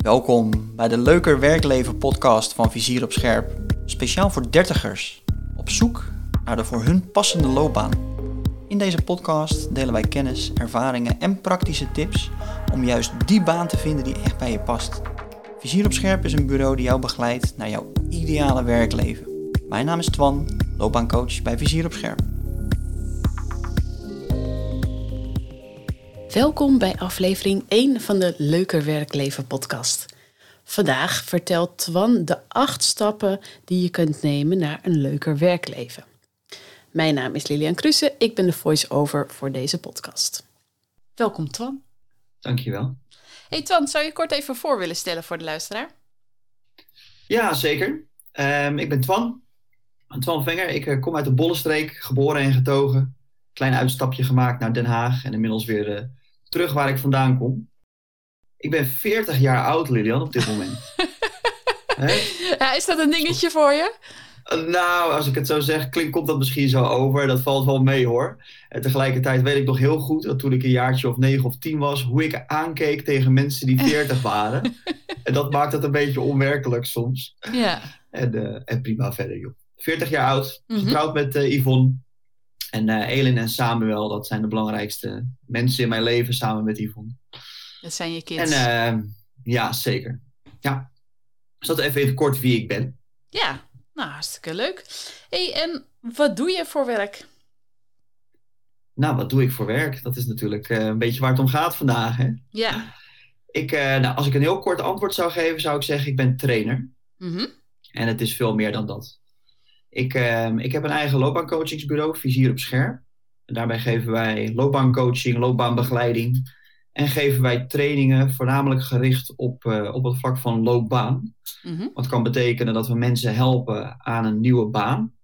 Welkom bij de Leuker Werkleven podcast van Vizier op Scherp. Speciaal voor dertigers. Op zoek naar de voor hun passende loopbaan. In deze podcast delen wij kennis, ervaringen en praktische tips om juist die baan te vinden die echt bij je past. Vizier op Scherp is een bureau die jou begeleidt naar jouw ideale werkleven. Mijn naam is Twan, loopbaancoach bij Vizier op Scherp. Welkom bij aflevering 1 van de Leuker Werkleven podcast. Vandaag vertelt Twan de acht stappen die je kunt nemen naar een leuker werkleven. Mijn naam is Lilian Kruse, ik ben de voice-over voor deze podcast. Welkom Twan. Dankjewel. Hey Twan, zou je kort even voor willen stellen voor de luisteraar? Ja, zeker. Ehm, ik ben Twan, Twan Venger. Ik uh, kom uit de Bollenstreek, geboren en getogen. Klein uitstapje gemaakt naar Den Haag en inmiddels weer uh, terug waar ik vandaan kom. Ik ben 40 jaar oud, Lilian, op dit moment. ja, is dat een dingetje voor je? Nou, als ik het zo zeg, klinkt, komt dat misschien zo over. Dat valt wel mee hoor. En tegelijkertijd weet ik nog heel goed dat toen ik een jaartje of negen of tien was, hoe ik aankeek tegen mensen die 40 waren. en dat maakt het een beetje onwerkelijk soms. Ja. En, uh, en prima verder, joh. 40 jaar oud, getrouwd met uh, Yvonne. En uh, Elin en Samuel, dat zijn de belangrijkste mensen in mijn leven samen met Yvonne. Dat zijn je kids. En uh, ja, zeker. Ja. Dus dat even, kort wie ik ben. Ja, nou hartstikke leuk. hey, en wat doe je voor werk? Nou, wat doe ik voor werk? Dat is natuurlijk uh, een beetje waar het om gaat vandaag. Hè? Ja. Ik, nou, als ik een heel kort antwoord zou geven, zou ik zeggen: ik ben trainer. Mm -hmm. En het is veel meer dan dat. Ik, uh, ik heb een eigen loopbaancoachingsbureau, Vizier op Scherp. En daarbij geven wij loopbaancoaching, loopbaanbegeleiding. En geven wij trainingen voornamelijk gericht op, uh, op het vlak van loopbaan. Mm -hmm. Wat kan betekenen dat we mensen helpen aan een nieuwe baan.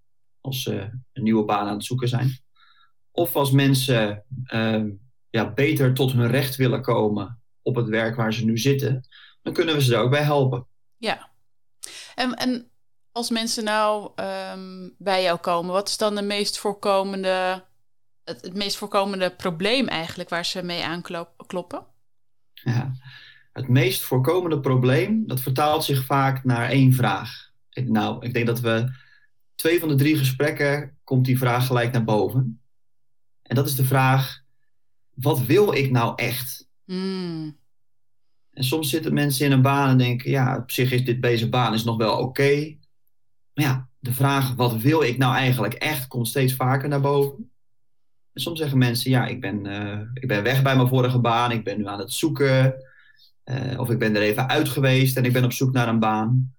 Als ze een nieuwe baan aan het zoeken zijn. Of als mensen uh, ja, beter tot hun recht willen komen op het werk waar ze nu zitten. Dan kunnen we ze daar ook bij helpen. Ja. En, en als mensen nou um, bij jou komen, wat is dan de meest voorkomende, het, het, meest voorkomende probleem eigenlijk waar ze mee aankloppen? Ja, het meest voorkomende probleem, dat vertaalt zich vaak naar één vraag. Ik, nou, ik denk dat we twee van de drie gesprekken komt die vraag gelijk naar boven. En dat is de vraag, wat wil ik nou echt? Mm. En soms zitten mensen in een baan en denken, ja, op zich is dit, deze baan is nog wel oké. Okay. Maar ja, de vraag wat wil ik nou eigenlijk echt komt steeds vaker naar boven. En soms zeggen mensen, ja, ik ben, uh, ik ben weg bij mijn vorige baan, ik ben nu aan het zoeken. Uh, of ik ben er even uit geweest en ik ben op zoek naar een baan.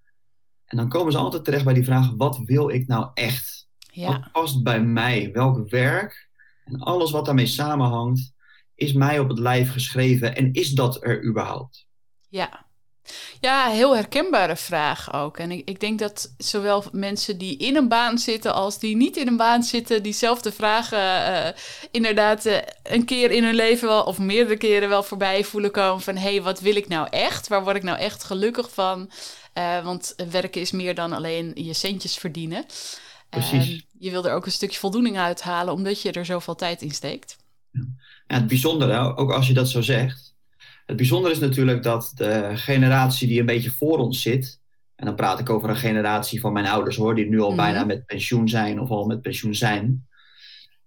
En dan komen ze altijd terecht bij die vraag, wat wil ik nou echt? Ja. Wat past bij mij? Welk werk? En alles wat daarmee samenhangt, is mij op het lijf geschreven en is dat er überhaupt? Ja. Ja, heel herkenbare vraag ook. En ik, ik, denk dat zowel mensen die in een baan zitten als die niet in een baan zitten, diezelfde vragen uh, inderdaad uh, een keer in hun leven wel, of meerdere keren wel voorbij voelen komen van hé, hey, wat wil ik nou echt? Waar word ik nou echt gelukkig van? Uh, want werken is meer dan alleen je centjes verdienen. Precies. je wil er ook een stukje voldoening uithalen omdat je er zoveel tijd in steekt. Ja. Ja, het bijzondere, ook als je dat zo zegt, het bijzondere is natuurlijk dat de generatie die een beetje voor ons zit, en dan praat ik over een generatie van mijn ouders hoor, die nu al Mhm. bijna met pensioen zijn of al met pensioen zijn.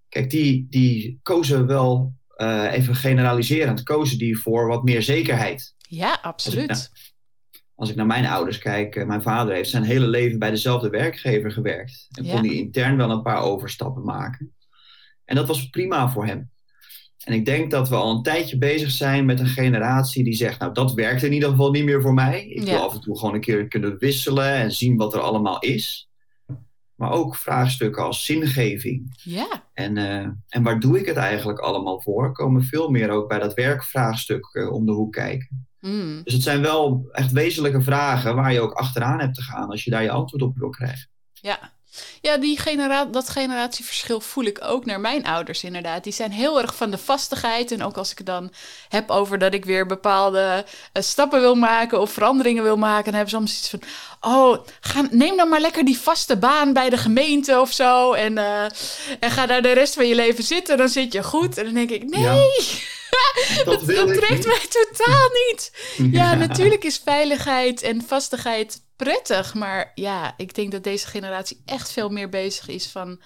Kijk, die, die kozen wel, uh, even generaliserend, kozen die voor wat meer zekerheid. Ja, absoluut. Als ik, als ik naar mijn ouders kijk, uh, mijn vader heeft zijn hele leven bij dezelfde werkgever gewerkt. En Ja. kon hij intern wel een paar overstappen maken. En dat was prima voor hem. En ik denk dat we al een tijdje bezig zijn met een generatie die zegt, nou dat werkt in ieder geval niet meer voor mij. Ik wil Ja. af en toe gewoon een keer kunnen wisselen en zien wat er allemaal is. Maar ook vraagstukken als zingeving. Ja, En, uh, en waar doe ik het eigenlijk allemaal voor? Komen veel meer ook bij dat werkvraagstuk uh, om de hoek kijken. mm. Dus het zijn wel echt wezenlijke vragen waar je ook achteraan hebt te gaan als je daar je antwoord op wil krijgen. ja. Ja, die genera dat generatieverschil voel ik ook naar mijn ouders inderdaad. Die zijn heel erg van de vastigheid. En ook als ik het dan heb over dat ik weer bepaalde uh, stappen wil maken of veranderingen wil maken, dan hebben ze soms iets van: Oh, ga, neem dan maar lekker die vaste baan bij de gemeente of zo. En, uh, en ga daar de rest van je leven zitten, dan zit je goed. En dan denk ik: Nee. Ja. dat, trekt mij totaal niet. Ja, natuurlijk is veiligheid en vastigheid prettig. Maar ja, ik denk dat deze generatie echt veel meer bezig is van...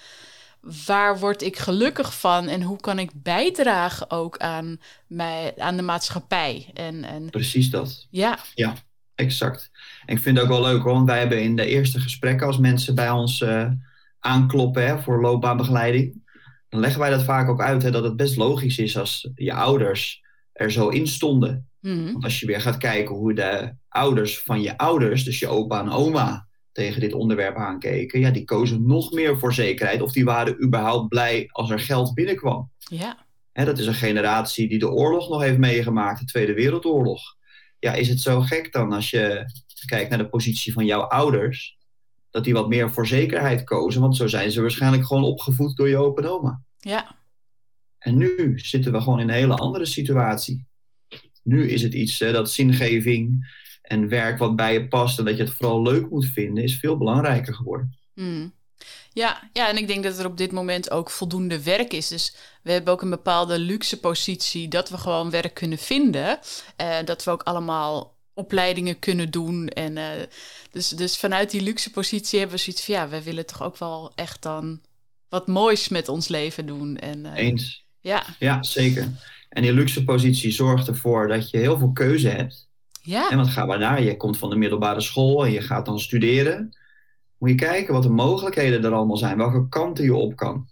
waar word ik gelukkig van en hoe kan ik bijdragen ook aan, mij, aan de maatschappij? En, en Precies dat. ja, Exact. En ik vind het ook wel leuk, hoor, want wij hebben in de eerste gesprekken als mensen bij ons eh, aankloppen hè, voor loopbaanbegeleiding, dan leggen wij dat vaak ook uit hè, dat het best logisch is als je ouders er zo in stonden. Mhm, Want als je weer gaat kijken hoe de ouders van je ouders, dus je opa en oma, tegen dit onderwerp aankeken, ja, die kozen nog meer voor zekerheid of die waren überhaupt blij als er geld binnenkwam. ja, Hè, dat is een generatie die de oorlog nog heeft meegemaakt, de Tweede Wereldoorlog. Ja, is het zo gek dan als je kijkt naar de positie van jouw ouders, dat die wat meer voor zekerheid kozen? Want zo zijn ze waarschijnlijk gewoon opgevoed door je opa en oma. ja, En nu zitten we gewoon in een hele andere situatie. Nu is het iets hè, dat zingeving en werk wat bij je past en dat je het vooral leuk moet vinden, is veel belangrijker geworden. mm. ja, ja. En ik denk dat er op dit moment ook voldoende werk is. Dus we hebben ook een bepaalde luxe positie dat we gewoon werk kunnen vinden. Eh, dat we ook allemaal opleidingen kunnen doen. En eh, dus, dus vanuit die luxe positie hebben we zoiets van ja, wij willen toch ook wel echt dan wat moois met ons leven doen. En, eh, Eens. Ja, Ja, zeker. En die luxe positie zorgt ervoor dat je heel veel keuze hebt. ja, En wat gaan we naar? Je komt van de middelbare school en je gaat dan studeren. Moet je kijken wat de mogelijkheden er allemaal zijn, welke kanten je op kan.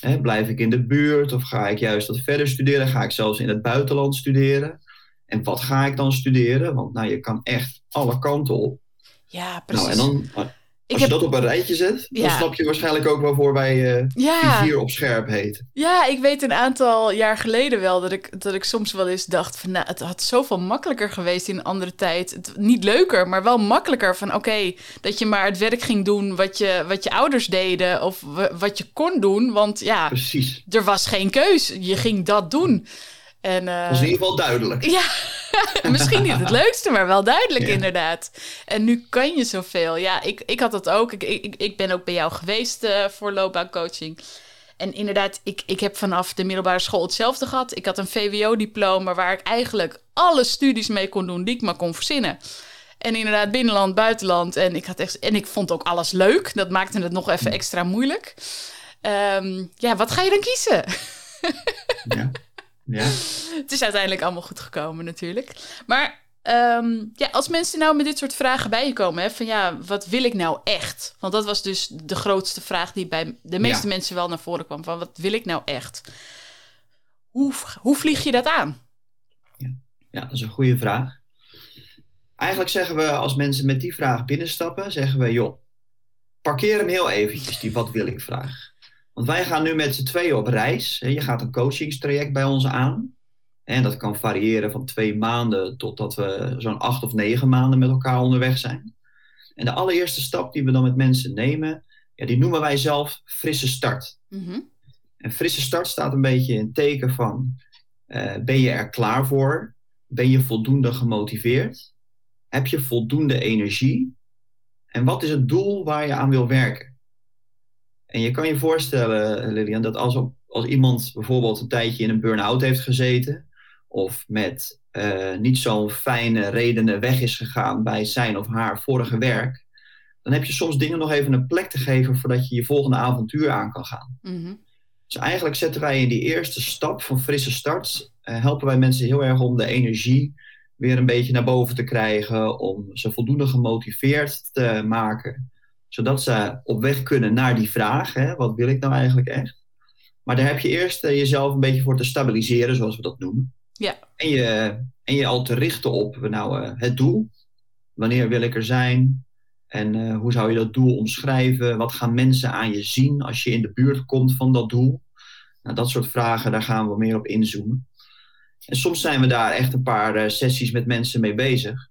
Hè, blijf ik in de buurt of ga ik juist wat verder studeren? Ga ik zelfs in het buitenland studeren? En wat ga ik dan studeren? Want nou, je kan echt alle kanten op. ja, precies. Nou, en dan, als ik je heb, dat op een rijtje zet, dan Ja. snap je waarschijnlijk ook waarvoor wij eh ja, vier op scherp heten. Ja, ik weet een aantal jaar geleden wel dat ik, dat ik soms wel eens dacht van nou, het had zoveel makkelijker geweest in een andere tijd. Het, niet leuker, maar wel makkelijker van oké, dat je maar het werk ging doen wat je, wat je ouders deden of wa- wat je kon doen. Want ja, Precies. er was geen keus. Je ging dat doen. En, eh, Dat is in ieder geval duidelijk. ja, misschien niet het leukste, maar wel duidelijk Ja. inderdaad. En nu kan je zoveel. Ja, ik, ik had dat ook. Ik, ik, ik ben ook bij jou geweest eh, voor loopbaancoaching. En inderdaad, ik, ik heb vanaf de middelbare school hetzelfde gehad. Ik had een VWO-diploma waar ik eigenlijk alle studies mee kon doen die ik maar kon verzinnen. En inderdaad, binnenland, buitenland. En ik, had echt, en ik vond ook alles leuk. Dat maakte het nog even extra moeilijk. Ehm, ja, wat ga je dan kiezen? Ja. Ja. Het is uiteindelijk allemaal goed gekomen natuurlijk. Maar ehm, ja, als mensen nou met dit soort vragen bij je komen, hè, van ja, wat wil ik nou echt? Want dat was dus de grootste vraag die bij de meeste Ja. mensen wel naar voren kwam. Van wat wil ik nou echt? Hoe, hoe vlieg je dat aan? Ja, dat is een goede vraag. Eigenlijk zeggen we als mensen met die vraag binnenstappen, zeggen we, joh, parkeer hem heel eventjes, die wat wil ik vraag. Want wij gaan nu met z'n tweeën op reis. Je gaat een coachingstraject bij ons aan. En dat kan variëren van twee maanden totdat we zo'n acht of negen maanden met elkaar onderweg zijn. En de allereerste stap die we dan met mensen nemen, ja, die noemen wij zelf frisse start. Mhm. En frisse start staat een beetje in het teken van: eh, ben je er klaar voor? Ben je voldoende gemotiveerd? Heb je voldoende energie? En wat is het doel waar je aan wil werken? En je kan je voorstellen, Lilian, dat als, als iemand bijvoorbeeld een tijdje in een burn-out heeft gezeten, of met eh, niet zo'n fijne redenen weg is gegaan bij zijn of haar vorige werk, dan heb je soms dingen nog even een plek te geven voordat je je volgende avontuur aan kan gaan. Mhm. Dus eigenlijk zetten wij in die eerste stap van frisse start, eh, helpen wij mensen heel erg om de energie weer een beetje naar boven te krijgen, om ze voldoende gemotiveerd te maken, zodat ze op weg kunnen naar die vraag, hè, wat wil ik nou eigenlijk echt? Maar daar heb je eerst eh, jezelf een beetje voor te stabiliseren, zoals we dat noemen. Ja. En je, en je al te richten op nou, eh, het doel. Wanneer wil ik er zijn? En eh, hoe zou je dat doel omschrijven? Wat gaan mensen aan je zien als je in de buurt komt van dat doel? Nou, dat soort vragen, daar gaan we meer op inzoomen. En soms zijn we daar echt een paar sessies met mensen mee bezig.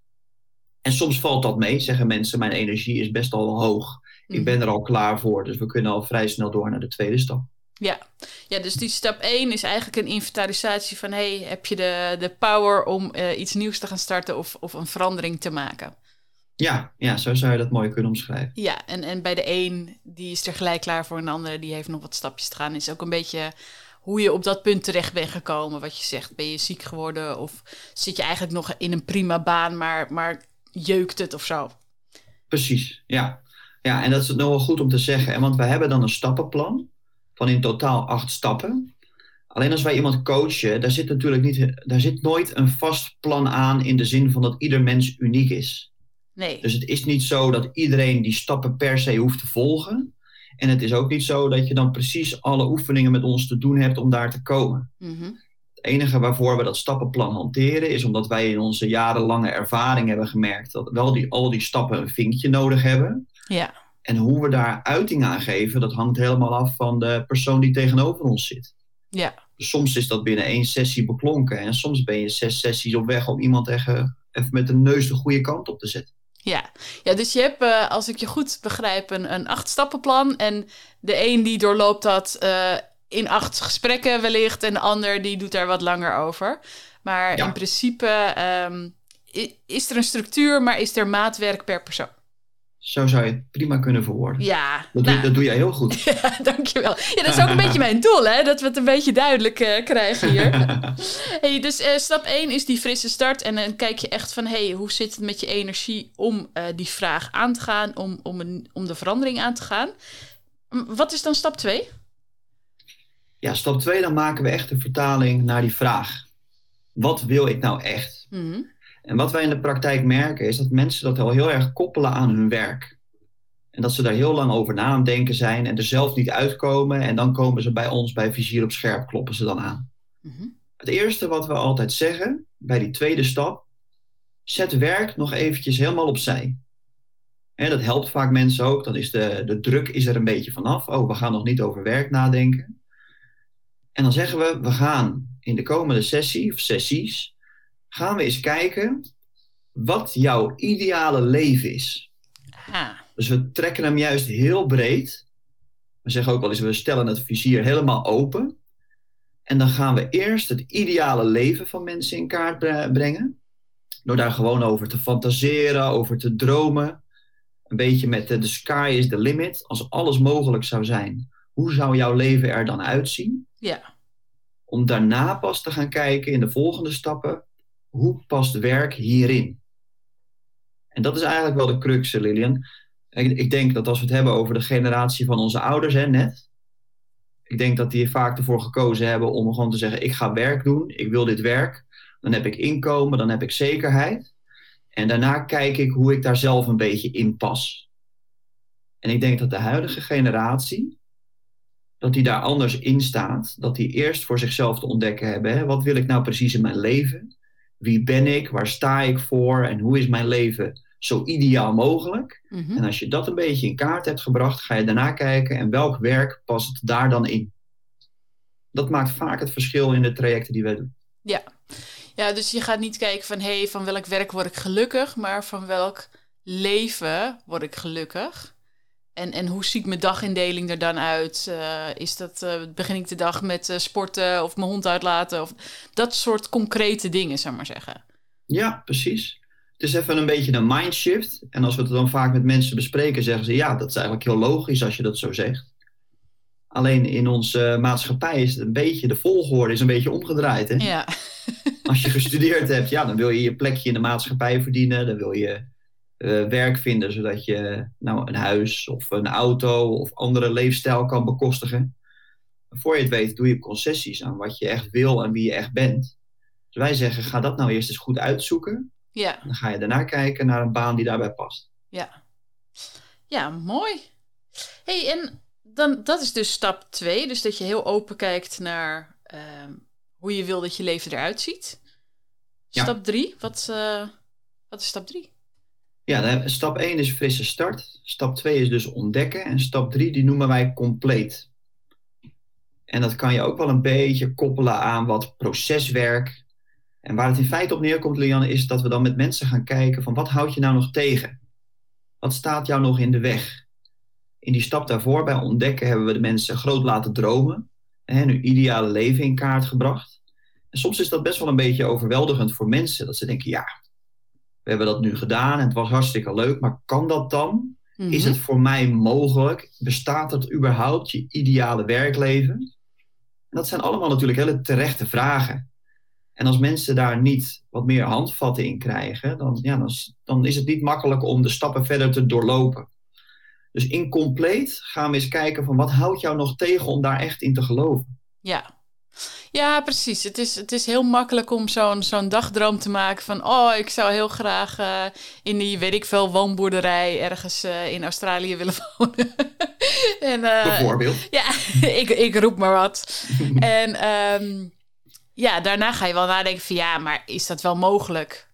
En soms valt dat mee, zeggen mensen, mijn energie is best al hoog. Ik ben er al klaar voor, dus we kunnen al vrij snel door naar de tweede stap. Ja. ja, dus die stap 1 is eigenlijk een inventarisatie van... hey, heb je de, de power om eh, iets nieuws te gaan starten of, of een verandering te maken? Ja, ja, zo zou je dat mooi kunnen omschrijven. Ja, en, en bij de een, die is er gelijk klaar voor... en de andere, die heeft nog wat stapjes te gaan. Is ook een beetje hoe je op dat punt terecht bent gekomen. Wat je zegt, ben je ziek geworden of zit je eigenlijk nog in een prima baan, maar, maar jeukt het of zo? Precies, ja. Ja, en dat is nog wel goed om te zeggen. Want wij hebben dan een stappenplan van in totaal acht stappen. Alleen als wij iemand coachen, daar zit natuurlijk niet, daar zit nooit een vast plan aan in de zin van dat ieder mens uniek is. Nee. Dus het is niet zo dat iedereen die stappen per se hoeft te volgen. En het is ook niet zo dat je dan precies alle oefeningen met ons te doen hebt om daar te komen. Mhm. Het enige waarvoor we dat stappenplan hanteren is omdat wij in onze jarenlange ervaring hebben gemerkt dat wel die, al die stappen een vinkje nodig hebben. Ja. En hoe we daar uiting aan geven, dat hangt helemaal af van de persoon die tegenover ons zit. Ja. Soms is dat binnen één sessie beklonken en soms ben je zes sessies op weg om iemand even, even met de neus de goede kant op te zetten. Ja. ja, dus je hebt, eh, als ik je goed begrijp, een, een acht stappenplan. En de een die doorloopt dat eh, in acht gesprekken wellicht. En de ander die doet daar wat langer over. Maar Ja. in principe ehm, is er een structuur, maar is er maatwerk per persoon. Zo zou je het prima kunnen verwoorden. Ja, Dat, nou, doe, dat doe jij heel goed. ja, dankjewel. Ja, dat is ook een beetje mijn doel, hè? Dat we het een beetje duidelijk eh, krijgen hier. hey, dus eh, stap 1 is die frisse start. En dan kijk je echt van, hey, hoe zit het met je energie om eh, die vraag aan te gaan, om, om, een, om de verandering aan te gaan. Wat is dan stap 2? Ja, stap 2, dan maken we echt een vertaling naar die vraag. Wat wil ik nou echt? Mhm. En wat wij in de praktijk merken is dat mensen dat al heel erg koppelen aan hun werk. En dat ze daar heel lang over na aan het denken zijn en er zelf niet uitkomen. En dan komen ze bij ons bij Vizier op Scherp, kloppen ze dan aan. Mhm. Het eerste wat we altijd zeggen bij die tweede stap, zet werk nog eventjes helemaal opzij. En dat helpt vaak mensen ook, dan is de, de druk is er een beetje vanaf. Oh, we gaan nog niet over werk nadenken. En dan zeggen we, we gaan in de komende sessie of sessies, gaan we eens kijken wat jouw ideale leven is. Ah, Dus we trekken hem juist heel breed. We zeggen ook wel eens, we stellen het vizier helemaal open. En dan gaan we eerst het ideale leven van mensen in kaart bre- brengen. Door daar gewoon over te fantaseren, over te dromen. Een beetje met de, the sky is the limit. Als alles mogelijk zou zijn, hoe zou jouw leven er dan uitzien? ja. Om daarna pas te gaan kijken in de volgende stappen, hoe past werk hierin? En dat is eigenlijk wel de crux, eh, Lilian. Ik, ik denk dat als we het hebben over de generatie van onze ouders, hè, net. Ik denk dat die er vaak ervoor gekozen hebben om gewoon te zeggen: ik ga werk doen, ik wil dit werk. Dan heb ik inkomen, dan heb ik zekerheid. En daarna kijk ik hoe ik daar zelf een beetje in pas. En ik denk dat de huidige generatie, dat die daar anders in staat. Dat die eerst voor zichzelf te ontdekken hebben. Hè? Wat wil ik nou precies in mijn leven? Wie ben ik? Waar sta ik voor? En hoe is mijn leven zo ideaal mogelijk? Mhm. En als je dat een beetje in kaart hebt gebracht, ga je daarna kijken en welk werk past daar dan in. Dat maakt vaak het verschil in de trajecten die wij doen. Ja, dus je gaat niet kijken van, hé, hey, van welk werk word ik gelukkig, maar van welk leven word ik gelukkig. En, en hoe ziet mijn dagindeling er dan uit? Eh, is dat, eh, begin ik de dag met eh, sporten of mijn hond uitlaten? Of dat soort concrete dingen, zou ik maar zeggen. Ja, precies. Het is even een beetje een mindshift. En als we het dan vaak met mensen bespreken, zeggen ze ja, dat is eigenlijk heel logisch als je dat zo zegt. Alleen in onze maatschappij is het een beetje, de volgorde is een beetje omgedraaid. Hè? Ja, Als je gestudeerd hebt, ja, dan wil je je plekje in de maatschappij verdienen. Dan wil je eh, werk vinden, zodat je nou, een huis of een auto of andere leefstijl kan bekostigen. Voor je het weet doe je concessies aan wat je echt wil en wie je echt bent. Dus wij zeggen, ga dat nou eerst eens goed uitzoeken. ja, Dan ga je daarna kijken naar een baan die daarbij past. ja. Ja, mooi. hey, en dan, dat is dus stap 2. Dus dat je heel open kijkt naar ehm, hoe je wil dat je leven eruit ziet. Stap 3, wat, eh, wat is stap 3? Ja, stap 1 is frisse start. Stap 2 is dus ontdekken. En stap 3 die noemen wij compleet. En dat kan je ook wel een beetje koppelen aan wat proceswerk. En waar het in feite op neerkomt, Lianne, is dat we dan met mensen gaan kijken van wat houd je nou nog tegen? Wat staat jou nog in de weg? In die stap daarvoor, bij ontdekken, hebben we de mensen groot laten dromen. En hun ideale leven in kaart gebracht. En soms is dat best wel een beetje overweldigend voor mensen. Dat ze denken, ja, we hebben dat nu gedaan en het was hartstikke leuk, maar kan dat dan? Is Mhm. het voor mij mogelijk? Bestaat het überhaupt, je ideale werkleven? En En dat zijn allemaal natuurlijk hele terechte vragen. En als mensen daar niet wat meer handvatten in krijgen, dan, ja, dan, dan is het niet makkelijk om de stappen verder te doorlopen. Dus incompleet gaan we eens kijken van wat houdt jou nog tegen om daar echt in te geloven. Ja, ja, precies. Het is, het is heel makkelijk om zo'n zo'n dagdroom te maken van... oh, ik zou heel graag uh, in die, weet ik veel, woonboerderij... ergens uh, in Australië willen wonen. en, uh, Bijvoorbeeld. Ja, ik, ik roep maar wat. en um, ja, daarna ga je wel nadenken van... ja, maar is dat wel mogelijk?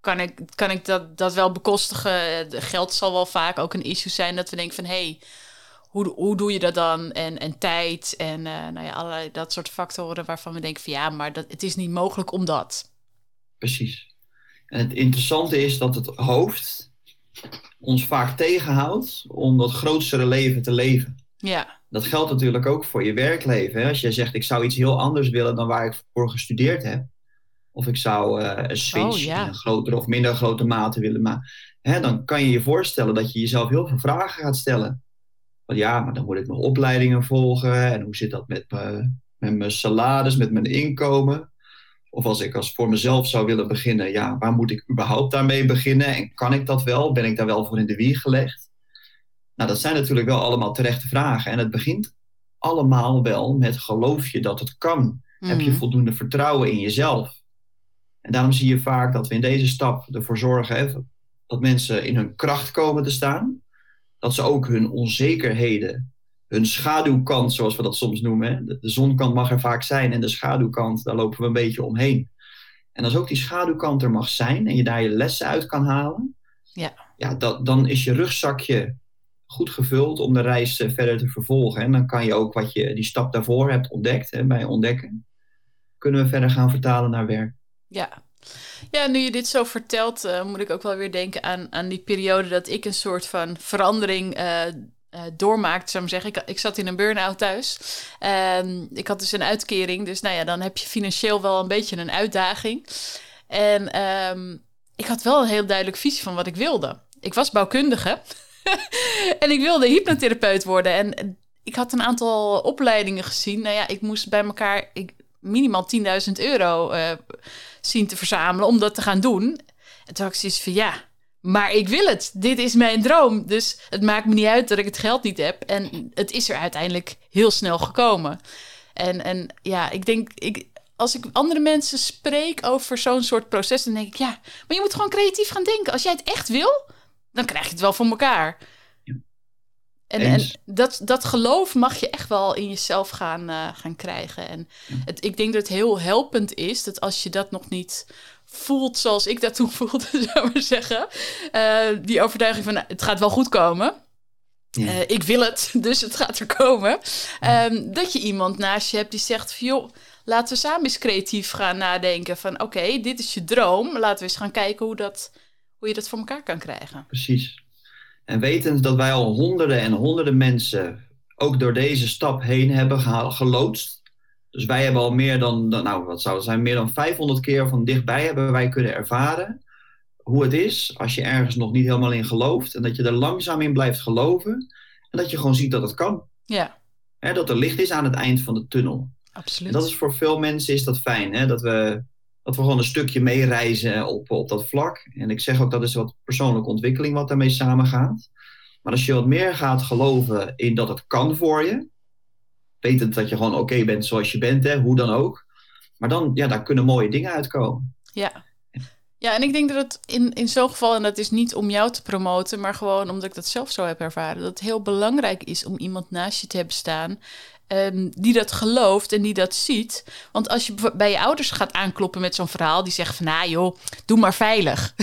Kan ik, kan ik dat, dat wel bekostigen? Geld zal wel vaak ook een issue zijn dat we denken van... hé, hey, hoe, hoe doe je dat dan? En, en tijd en uh, nou ja, allerlei dat soort factoren waarvan we denken van ja, maar dat, het is niet mogelijk om dat. Precies. En het interessante is dat het hoofd ons vaak tegenhoudt om dat grootste leven te leven. Ja. Dat geldt natuurlijk ook voor je werkleven. Hè? Als jij zegt ik zou iets heel anders willen dan waar ik voor gestudeerd heb. Of ik zou uh, een switch oh, ja. in een grotere of minder grote mate willen maken. Dan kan je je voorstellen dat je jezelf heel veel vragen gaat stellen ja, maar dan moet ik nog opleidingen volgen. En hoe zit dat met, me, met mijn salaris, met mijn inkomen? Of als ik als voor mezelf zou willen beginnen, ja, waar moet ik überhaupt daarmee beginnen? En kan ik dat wel? Ben ik daar wel voor in de wieg gelegd? Nou, dat zijn natuurlijk wel allemaal terechte vragen. En het begint allemaal wel met geloof je dat het kan? Heb je mhm. voldoende vertrouwen in jezelf? En daarom zie je vaak dat we in deze stap ervoor zorgen hè, dat mensen in hun kracht komen te staan dat ze ook hun onzekerheden, hun schaduwkant, zoals we dat soms noemen. De, de zonkant mag er vaak zijn en de schaduwkant, daar lopen we een beetje omheen. En als ook die schaduwkant er mag zijn en je daar je lessen uit kan halen, ja. Ja, dat, dan is je rugzakje goed gevuld om de reis eh, verder te vervolgen. En dan kan je ook wat je die stap daarvoor hebt ontdekt, hè, bij ontdekken, kunnen we verder gaan vertalen naar werk. Ja, ja, nu je dit zo vertelt, uh, moet ik ook wel weer denken aan, aan die periode dat ik een soort van verandering uh, uh, doormaakte, zou ik zeggen. Ik, ik zat in een burn-out thuis. Um, ik had dus een uitkering, dus nou ja, dan heb je financieel wel een beetje een uitdaging. En um, ik had wel een heel duidelijk visie van wat ik wilde. Ik was bouwkundige en ik wilde hypnotherapeut worden. En ik had een aantal opleidingen gezien. Nou ja, ik moest bij elkaar ik, minimaal 10.000 euro zien te verzamelen om dat te gaan doen. En toen had ik zoiets van ja, maar ik wil het. Dit is mijn droom. Dus het maakt me niet uit dat ik het geld niet heb. En het is er uiteindelijk heel snel gekomen. En, en ja, ik denk, ik, als ik andere mensen spreek over zo'n soort proces, dan denk ik ja, maar je moet gewoon creatief gaan denken. Als jij het echt wil, dan krijg je het wel voor elkaar. En, en, dat, dat geloof mag je echt wel in jezelf gaan, uh, gaan krijgen. En het, ik denk dat het heel helpend is dat als je dat nog niet voelt zoals ik dat toen voelde, zou maar zeggen. Uh, die overtuiging van nou, het gaat wel goed komen. Ja. Uh, ik wil het, dus het gaat er komen. Um, dat je iemand naast je hebt die zegt van joh, laten we samen eens creatief gaan nadenken van oké, dit is je droom. Laten we eens gaan kijken hoe, dat, hoe je dat voor elkaar kan krijgen. Precies. En wetend dat wij al honderden en honderden mensen ook door deze stap heen hebben geloodst. Dus wij hebben al meer dan, nou wat zou het zijn, meer dan 500 keer van dichtbij hebben wij kunnen ervaren hoe het is als je ergens nog niet helemaal in gelooft. En dat je er langzaam in blijft geloven. En dat je gewoon ziet dat het kan. Ja. dat er licht is aan het eind van de tunnel. Absoluut. En dat is voor veel mensen is dat fijn. Hè? Dat we dat we gewoon een stukje meereizen op, op dat vlak. En ik zeg ook dat is wat persoonlijke ontwikkeling wat daarmee samengaat. Maar als je wat meer gaat geloven in dat het kan voor je, wetend dat je gewoon oké bent zoals je bent, hè, hoe dan ook. Maar dan, ja, daar kunnen mooie dingen uitkomen. Ja. Ja, en ik denk dat het in, in zo'n geval, en dat is niet om jou te promoten, maar gewoon omdat ik dat zelf zo heb ervaren, dat het heel belangrijk is om iemand naast je te hebben staan Um, die dat gelooft en die dat ziet. Want als je bij je ouders gaat aankloppen met zo'n verhaal, die zeggen van nou joh, doe maar veilig.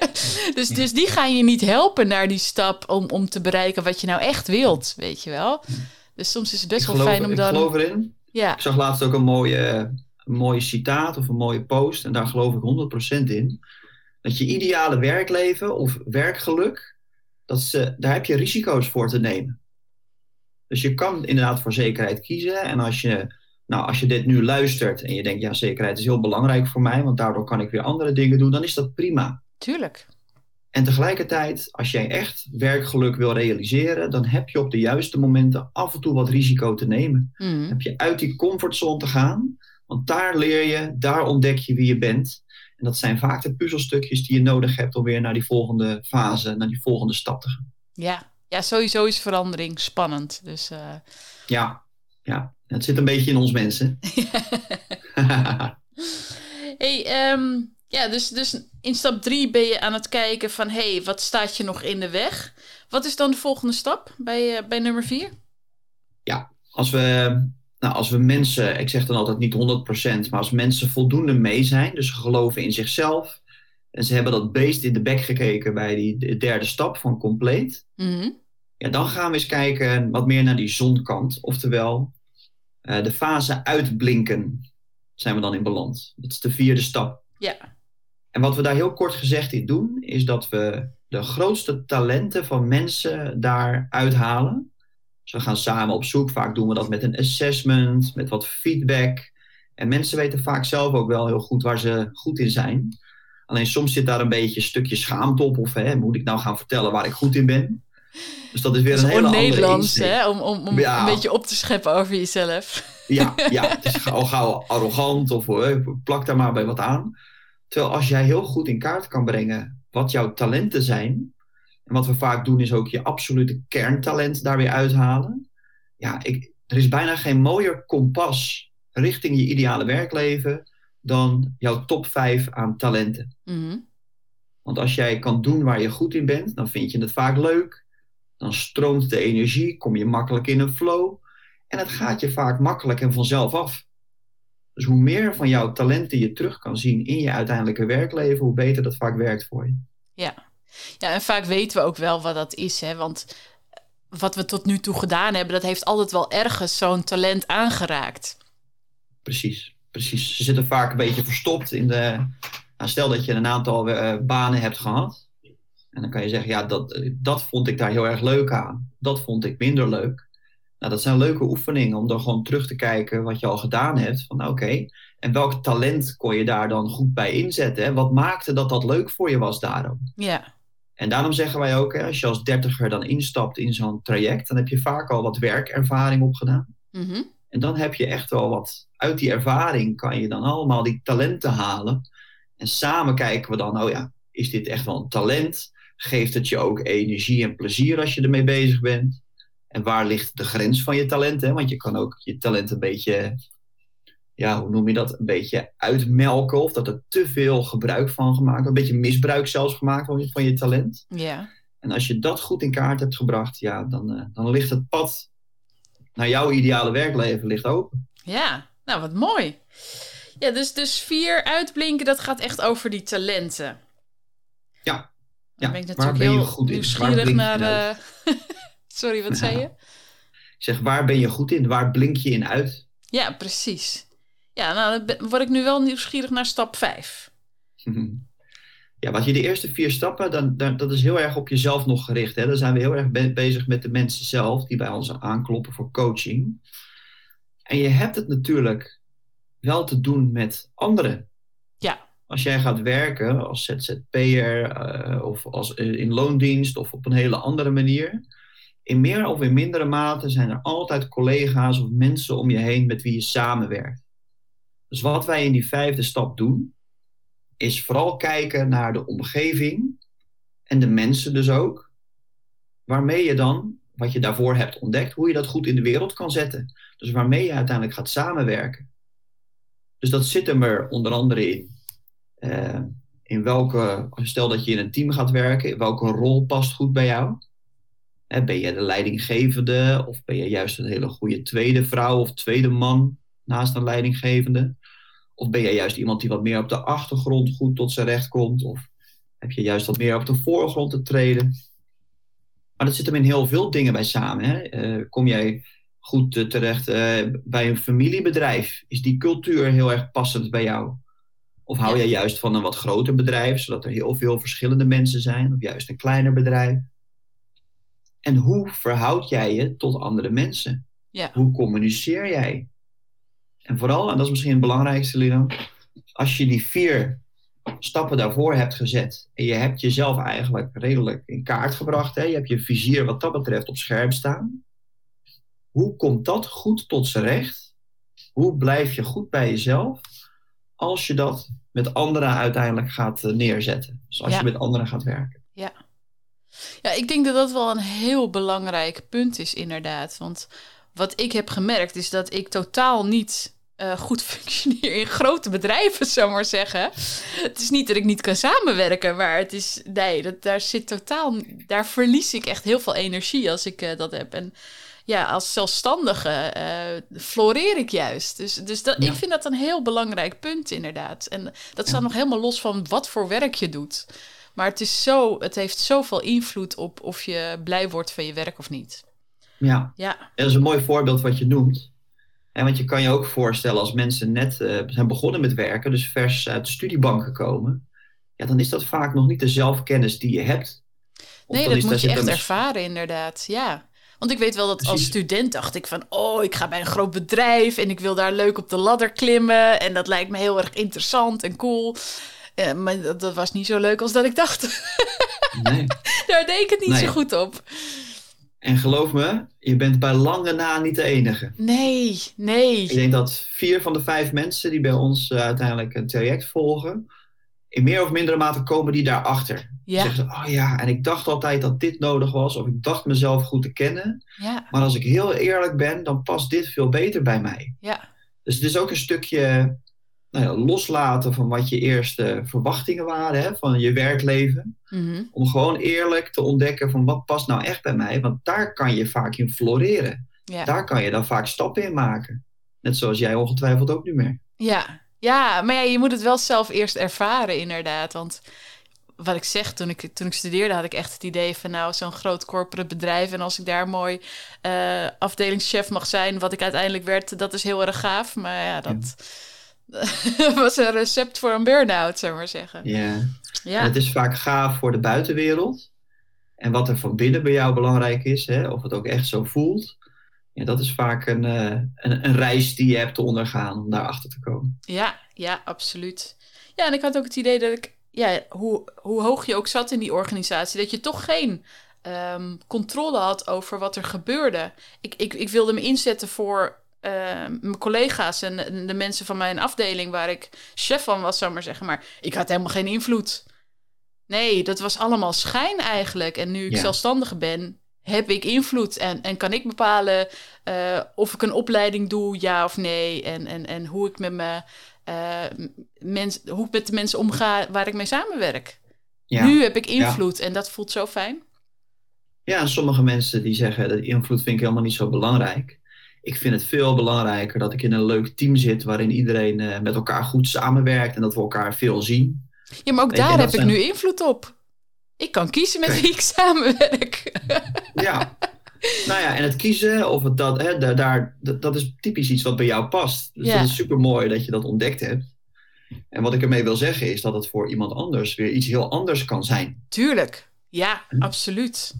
dus, dus die gaan je niet helpen naar die stap om, om te bereiken wat je nou echt wilt, weet je wel. Dus soms is het best wel fijn om dan. Ik geloof erin. Ja. Ik zag laatst ook een mooie, een mooie citaat of een mooie post, en daar geloof ik 100% in. Dat je ideale werkleven of werkgeluk, dat ze, daar heb je risico's voor te nemen. Dus je kan inderdaad voor zekerheid kiezen. En als je, nou, als je dit nu luistert en je denkt, ja, zekerheid is heel belangrijk voor mij, want daardoor kan ik weer andere dingen doen, dan is dat prima. Tuurlijk. En tegelijkertijd, als jij echt werkgeluk wil realiseren, dan heb je op de juiste momenten af en toe wat risico te nemen. Mhm. Heb je uit die comfortzone te gaan, want daar leer je, daar ontdek je wie je bent. En dat zijn vaak de puzzelstukjes die je nodig hebt om weer naar die volgende fase, naar die volgende stap te gaan. Ja. Ja, sowieso is verandering spannend. Dus eh, Ja, ja. Het zit een beetje in ons mensen. hey, ehm, ja, dus, dus in stap drie ben je aan het kijken van... hé, hey, wat staat je nog in de weg? Wat is dan de volgende stap bij, eh, bij nummer vier? als we, nou, als we mensen, ik zeg dan altijd niet 100%, maar als mensen voldoende mee zijn, dus geloven in zichzelf, en ze hebben dat beest in de bek gekeken bij die de derde stap van compleet, Mhm. ja, dan gaan we eens kijken wat meer naar die zonkant, oftewel eh, de fase uitblinken zijn we dan in beland. Dat is de vierde stap. Ja. En wat we daar heel kort gezegd in doen, is dat we de grootste talenten van mensen daar uithalen. Dus we gaan samen op zoek. Vaak doen we dat met een assessment, met wat feedback. En mensen weten vaak zelf ook wel heel goed waar ze goed in zijn. Alleen soms zit daar een beetje een stukje schaamte op. Of hè, moet ik nou gaan vertellen waar ik goed in ben? Dus dat is weer Dat een is hele insteek. hè? Om, om, om Ja. een beetje op te scheppen over jezelf. Ja, ja, het is al gauw arrogant of eh, plak daar maar bij wat aan. Terwijl als jij heel goed in kaart kan brengen wat jouw talenten zijn. En wat we vaak doen is ook je absolute kerntalent daar weer uithalen. Ja, ik, er is bijna geen mooier kompas richting je ideale werkleven dan jouw top 5 aan talenten. Mhm. Want als jij kan doen waar je goed in bent, dan vind je het vaak leuk. Dan stroomt de energie, kom je makkelijk in een flow. En het gaat je vaak makkelijk en vanzelf af. Dus hoe meer van jouw talenten je terug kan zien in je uiteindelijke werkleven, hoe beter dat vaak werkt voor je. Ja. ja, en vaak weten we ook wel wat dat is, hè? Want wat we tot nu toe gedaan hebben, dat heeft altijd wel ergens zo'n talent aangeraakt. Precies, precies. Ze zitten vaak een beetje verstopt in de. Nou, stel dat je een aantal eh, banen hebt gehad. En dan kan je zeggen, ja, dat, dat vond ik daar heel erg leuk aan. Dat vond ik minder leuk. Nou, dat zijn leuke oefeningen om dan gewoon terug te kijken wat je al gedaan hebt. Van oké, en welk talent kon je daar dan goed bij inzetten? Hè? Wat maakte dat dat leuk voor je was daarom? Ja, En daarom zeggen wij ook, hè, als je als dertiger dan instapt in zo'n traject, dan heb je vaak al wat werkervaring opgedaan. Mhm. En dan heb je echt wel wat, uit die ervaring kan je dan allemaal die talenten halen. En samen kijken we dan, oh ja, is dit echt wel een talent? Geeft het je ook energie en plezier als je ermee bezig bent? En waar ligt de grens van je talent? Hè? Want je kan ook je talent een beetje, ja, hoe noem je dat? Een beetje uitmelken of dat er te veel gebruik van gemaakt wordt. Een beetje misbruik zelfs gemaakt wordt van je talent. ja. En als je dat goed in kaart hebt gebracht, ja, dan, eh, dan ligt het pad naar jouw ideale werkleven ligt open. Ja, nou wat mooi. Ja, dus, dus vier uitblinken, dat gaat echt over die talenten. Ja. Dan Ja, ben ik natuurlijk ben heel goed nieuwsgierig naar... eh, Sorry, wat zei je? Ik zeg, waar ben je goed in? Waar blink je in uit? Ja, precies. Ja, nou dan word ik nu wel nieuwsgierig naar stap 5. Ja, wat je de eerste vier stappen, dan, dan, dat is heel erg op jezelf nog gericht. Hè? Dan zijn we heel erg be- bezig met de mensen zelf die bij ons aankloppen voor coaching. En je hebt het natuurlijk wel te doen met anderen. Ja. Als jij gaat werken als ZZP'er eh, of als, eh, in loondienst of op een hele andere manier. In meer of in mindere mate zijn er altijd collega's of mensen om je heen met wie je samenwerkt. Dus wat wij in die vijfde stap doen, is vooral kijken naar de omgeving en de mensen dus ook. Waarmee je dan, wat je daarvoor hebt ontdekt, hoe je dat goed in de wereld kan zetten. Dus waarmee je uiteindelijk gaat samenwerken. Dus dat zit hem er onder andere in. eh, in welke, stel dat je in een team gaat werken, in welke rol past goed bij jou? Hè, ben je de leidinggevende of ben je juist een hele goede tweede vrouw of tweede man naast een leidinggevende? Of ben jij juist iemand die wat meer op de achtergrond goed tot zijn recht komt? Of heb je juist wat meer op de voorgrond te treden? Maar dat zit hem in heel veel dingen bij samen. Hè? Eh, kom jij goed eh, terecht eh, bij een familiebedrijf? Is die cultuur heel erg passend bij jou? Of hou Ja. jij juist van een wat groter bedrijf, zodat er heel veel verschillende mensen zijn? Of juist een kleiner bedrijf? En hoe verhoud jij je tot andere mensen? Ja. Hoe communiceer jij? En vooral, en dat is misschien het belangrijkste, Lino, als je die vier stappen daarvoor hebt gezet. En je hebt jezelf eigenlijk redelijk in kaart gebracht. Hè? Je hebt je vizier wat dat betreft op scherp staan. Hoe komt dat goed tot z'n recht? Hoe blijf je goed bij jezelf als je dat met anderen uiteindelijk gaat eh, neerzetten? Dus als Ja. je met anderen gaat werken. Ja. ja, ik denk dat dat wel een heel belangrijk punt is, inderdaad. Want wat ik heb gemerkt is dat ik totaal niet eh, goed functioneer in grote bedrijven, zou maar zeggen. Het is niet dat ik niet kan samenwerken, maar het is, nee, dat, daar zit totaal, daar verlies ik echt heel veel energie als ik eh, dat heb. En ja, als zelfstandige eh, floreer ik juist. Dus, dus dat, Ja. ik vind dat een heel belangrijk punt, inderdaad. En dat staat nog helemaal los van wat voor werk je doet. Maar het, is zo, het heeft zoveel invloed op of je blij wordt van je werk of niet. Ja, Ja, dat is een mooi voorbeeld wat je noemt. En want je kan je ook voorstellen als mensen net eh, zijn begonnen met werken, dus vers uit de studiebank gekomen. Ja, dan is dat vaak nog niet de zelfkennis die je hebt. Of nee, dat moet je echt ervaren, inderdaad. Ja. Want ik weet wel dat als student dacht ik van... oh, ik ga bij een groot bedrijf en ik wil daar leuk op de ladder klimmen... en dat lijkt me heel erg interessant en cool. Eh, maar dat, dat was niet zo leuk als dat ik dacht. Nee. daar deed ik het niet Nee. zo goed op. En geloof me, je bent bij lange na niet de enige. Nee, Ik nee. denk dat vier van de vijf mensen die bij ons eh, uiteindelijk een traject volgen, in meer of mindere mate komen die daarachter. Ja, Zeggen ze, oh ja, en ik dacht altijd dat dit nodig was, of ik dacht mezelf goed te kennen. ja, Maar als ik heel eerlijk ben, dan past dit veel beter bij mij. ja. Dus het is ook een stukje nou ja, loslaten van wat je eerste verwachtingen waren hè, van je werkleven. Mhm. Om gewoon eerlijk te ontdekken van wat past nou echt bij mij. Want daar kan je vaak in floreren. ja. Daar kan je dan vaak stappen in maken. Net zoals jij ongetwijfeld ook nu merkt. Ja, ja, maar ja, je moet het wel zelf eerst ervaren, inderdaad. Want wat ik zeg, toen ik, toen ik studeerde, had ik echt het idee van nou, zo'n groot corporate bedrijf. En als ik daar mooi eh, afdelingschef mag zijn, wat ik uiteindelijk werd, dat is heel erg gaaf. Maar ja, dat was een recept voor een burn-out, zou maar zeggen. Ja. En Ja, het is vaak gaaf voor de buitenwereld. En wat er van binnen bij jou belangrijk is, hè, of het ook echt zo voelt. Ja, dat is vaak een, eh, een, een reis die je hebt te ondergaan om daarachter te komen. ja, ja, absoluut. Ja, en ik had ook het idee dat ik, ja, hoe, hoe hoog je ook zat in die organisatie, dat je toch geen ehm, controle had over wat er gebeurde. Ik, ik, ik wilde me inzetten voor ehm, mijn collega's en de, de mensen van mijn afdeling waar ik chef van was, zou maar zeggen. Maar ik had helemaal geen invloed. Nee, dat was allemaal schijn eigenlijk. En nu ik Ja. zelfstandige ben, heb ik invloed en, en kan ik bepalen eh, of ik een opleiding doe, ja of nee. En, en, en hoe ik met me. eh, mens, hoe ik met de mensen omga waar ik mee samenwerk. Ja. Nu heb ik invloed en dat voelt zo fijn. Ja, sommige mensen die zeggen dat invloed vind ik helemaal niet zo belangrijk. Ik vind het veel belangrijker dat ik in een leuk team zit waarin iedereen eh, met elkaar goed samenwerkt en dat we elkaar veel zien. Ja, maar ook Weet daar heb ik nu invloed op. Ik kan kiezen met wie ik samenwerk. Ja, nou ja, en het kiezen of het dat, hè, daar, daar, dat, dat is typisch iets wat bij jou past. Dus Ja. dat is super mooi dat je dat ontdekt hebt. En wat ik ermee wil zeggen is dat het voor iemand anders weer iets heel anders kan zijn. Tuurlijk. Ja, Hm. absoluut.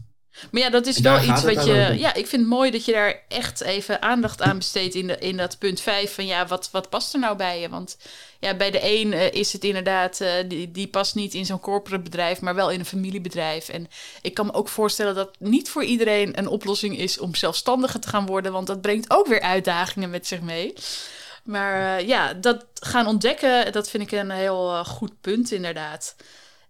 Maar ja, dat is wel iets wat je. Ja, ik vind het mooi dat je daar echt even aandacht aan besteedt in, de, in dat punt 5. Van ja, wat, wat past er nou bij je? Want ja, bij de een eh, is het inderdaad, eh, die, die past niet in zo'n corporate bedrijf, maar wel in een familiebedrijf. En ik kan me ook voorstellen dat niet voor iedereen een oplossing is om zelfstandiger te gaan worden, want dat brengt ook weer uitdagingen met zich mee. Maar eh, ja, dat gaan ontdekken, dat vind ik een heel goed punt inderdaad.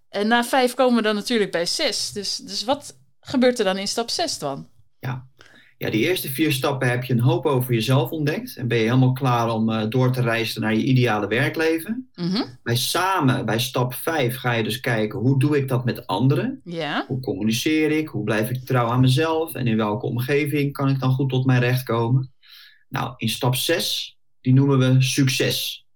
En na vijf komen we dan natuurlijk bij zes. Dus, dus wat gebeurt er dan in stap zes dan? Ja, die eerste vier stappen heb je een hoop over jezelf ontdekt. En ben je helemaal klaar om eh, door te reizen naar je ideale werkleven. Mhm. Bij samen, bij stap 5, ga je dus kijken hoe doe ik dat met anderen? Ja, Hoe communiceer ik? Hoe blijf ik trouw aan mezelf? En in welke omgeving kan ik dan goed tot mijn recht komen? Nou, in stap 6, die noemen we succes.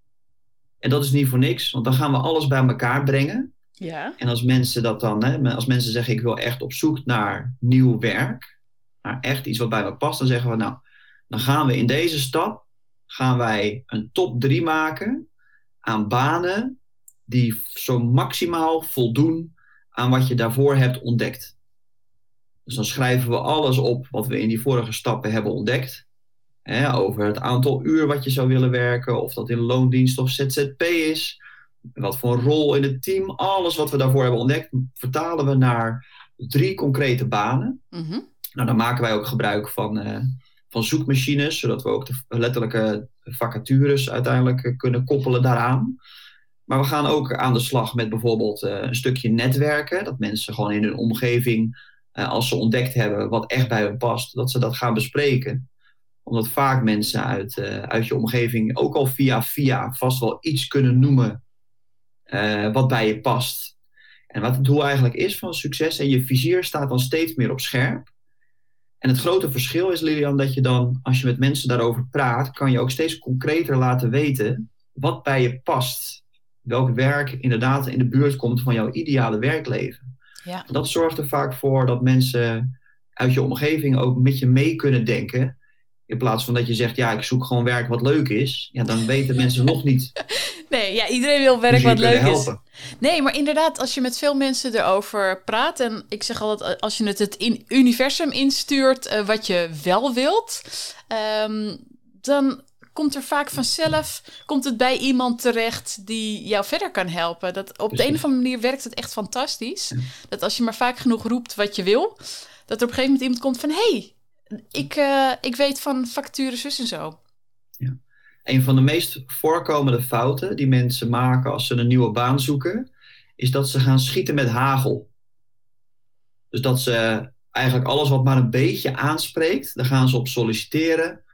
En dat is niet voor niks, want dan gaan we alles bij elkaar brengen. Ja, En als mensen dat dan, hè, als mensen zeggen ik wil echt op zoek naar nieuw werk, naar echt iets wat bij me past, dan zeggen we nou, dan gaan we in deze stap, gaan wij een top 3 maken aan banen die zo maximaal voldoen aan wat je daarvoor hebt ontdekt. Dus dan schrijven we alles op wat we in die vorige stappen hebben ontdekt. Hè, over het aantal uur wat je zou willen werken, of dat in loondienst of ZZP is. Wat voor een rol in het team, alles wat we daarvoor hebben ontdekt, vertalen we naar drie concrete banen. Mhm. Nou, dan maken wij ook gebruik van, eh, van zoekmachines, zodat we ook de letterlijke vacatures uiteindelijk eh, kunnen koppelen daaraan. Maar we gaan ook aan de slag met bijvoorbeeld eh, een stukje netwerken. Dat mensen gewoon in hun omgeving, als ze ontdekt hebben wat echt bij hun past, dat ze dat gaan bespreken. Omdat vaak mensen uit, uit je omgeving ook al via via vast wel iets kunnen noemen eh, wat bij je past. En wat het doel eigenlijk is van succes, en je vizier staat dan steeds meer op scherp. En het grote verschil is, Lilian, dat je dan, als je met mensen daarover praat, kan je ook steeds concreter laten weten wat bij je past. Welk werk inderdaad in de buurt komt van jouw ideale werkleven. Ja. Dat zorgt er vaak voor dat mensen uit je omgeving ook met je mee kunnen denken. In plaats van dat je zegt, ja, ik zoek gewoon werk wat leuk is. Ja, dan weten mensen nog niet. Nee, ja, iedereen wil werk je wat leuk kunnen is. helpen. Nee, maar inderdaad, als je met veel mensen erover praat... en ik zeg altijd, als je het het in universum instuurt eh, wat je wel wilt... ehm, dan komt er vaak vanzelf komt het bij iemand terecht die jou verder kan helpen. Dat, op de een of andere manier werkt het echt fantastisch. Ja. Dat als je maar vaak genoeg roept wat je wil... dat er op een gegeven moment iemand komt van... hey, ik, eh, ik weet van facturen zus en zo. Een van de meest voorkomende fouten die mensen maken als ze een nieuwe baan zoeken, is dat ze gaan schieten met hagel. Dus dat ze eigenlijk alles wat maar een beetje aanspreekt, daar gaan ze op solliciteren.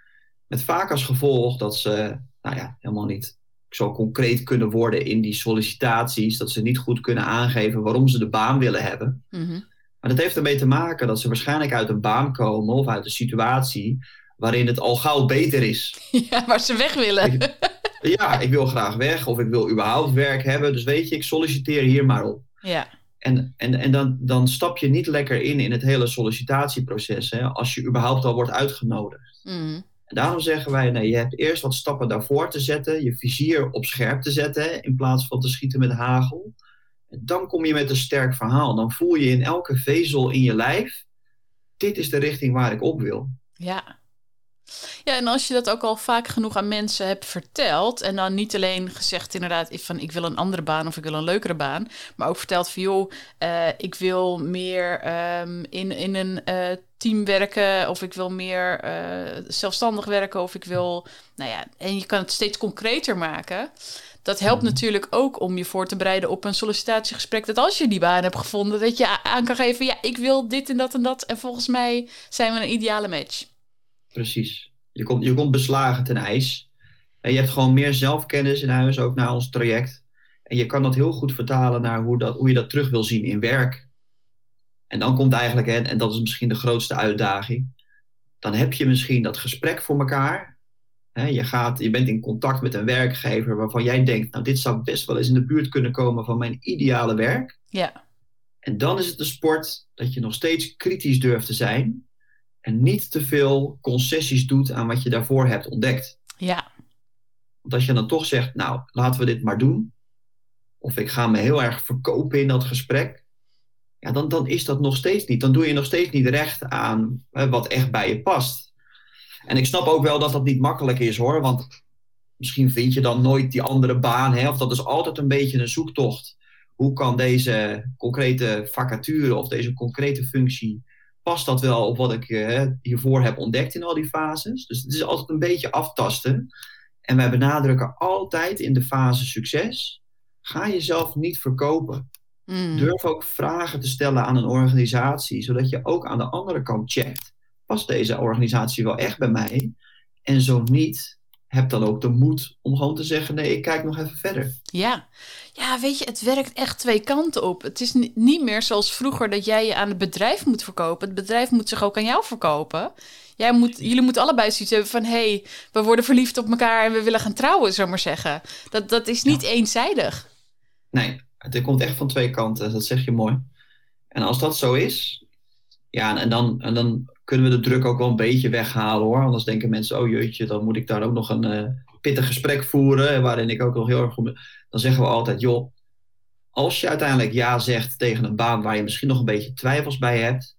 Met vaak als gevolg dat ze nou ja, helemaal niet zo concreet kunnen worden in die sollicitaties, dat ze niet goed kunnen aangeven waarom ze de baan willen hebben. Mhm. Maar dat heeft ermee te maken dat ze waarschijnlijk uit een baan komen of uit een situatie waarin het al gauw beter is. Ja, waar ze weg willen. Ja, ik wil graag weg of ik wil überhaupt werk hebben. Dus weet je, ik solliciteer hier maar op. Ja, En, en, en dan, dan stap je niet lekker in in het hele sollicitatieproces, hè, als je überhaupt al wordt uitgenodigd. Mhm. En daarom zeggen wij, nee, je hebt eerst wat stappen daarvoor te zetten, je vizier op scherp te zetten, in plaats van te schieten met hagel. Dan kom je met een sterk verhaal. Dan voel je in elke vezel in je lijf, dit is de richting waar ik op wil. Ja. Ja, en als je dat ook al vaak genoeg aan mensen hebt verteld... en dan niet alleen gezegd inderdaad van ik wil een andere baan of ik wil een leukere baan... maar ook verteld van joh, eh, ik wil meer ehm, in, in een eh, team werken... of ik wil meer eh, zelfstandig werken of ik wil... Nou ja, en je kan het steeds concreter maken... Dat helpt Mhm. natuurlijk ook om je voor te bereiden op een sollicitatiegesprek. Dat als je die baan hebt gevonden, dat je aan kan geven: ja, ik wil dit en dat en dat. En volgens mij zijn we een ideale match. Precies. Je komt, je komt beslagen ten ijs. En je hebt gewoon meer zelfkennis in huis, ook naar ons traject. En je kan dat heel goed vertalen naar hoe, dat, hoe je dat terug wil zien in werk. En dan komt eigenlijk, en dat is misschien de grootste uitdaging, dan heb je misschien dat gesprek voor elkaar. Hè, je, gaat, je bent in contact met een werkgever waarvan jij denkt, nou dit zou best wel eens in de buurt kunnen komen van mijn ideale werk. Ja, En dan is het de sport dat je nog steeds kritisch durft te zijn. En niet te veel concessies doet aan wat je daarvoor hebt ontdekt. ja, Want als je dan toch zegt, nou, laten we dit maar doen. Of ik ga me heel erg verkopen in dat gesprek. Ja, dan, dan is dat nog steeds niet. Dan doe je nog steeds niet recht aan hè, wat echt bij je past. En ik snap ook wel dat dat niet makkelijk is hoor. Want misschien vind je dan nooit die andere baan. Hè, of dat is altijd een beetje een zoektocht. Hoe kan deze concrete vacature of deze concrete functie past dat wel op wat ik eh, hiervoor heb ontdekt in al die fases? Dus het is altijd een beetje aftasten. En wij benadrukken altijd in de fase succes: ga jezelf niet verkopen. Mm. Durf ook vragen te stellen aan een organisatie, zodat je ook aan de andere kant checkt: past deze organisatie wel echt bij mij? En zo niet, heb dan ook de moed om gewoon te zeggen: nee, ik kijk nog even verder. ja. Ja, weet je, het werkt echt twee kanten op. Het is ni- niet meer zoals vroeger dat jij je aan het bedrijf moet verkopen. Het bedrijf moet zich ook aan jou verkopen. Jij moet, jullie moeten allebei zoiets hebben van... hé, hey, we worden verliefd op elkaar en we willen gaan trouwen, zou ik maar zeggen. Dat, dat is niet eenzijdig. Nee, het komt echt van twee kanten. Dat zeg je mooi. En als dat zo is, ja, en dan, en dan kunnen we de druk ook wel een beetje weghalen hoor. Anders denken mensen, oh jeetje, dan moet ik daar ook nog een eh, pittig gesprek voeren. Waarin ik ook nog heel erg goed. Dan zeggen we altijd, joh, als je uiteindelijk ja zegt tegen een baan waar je misschien nog een beetje twijfels bij hebt,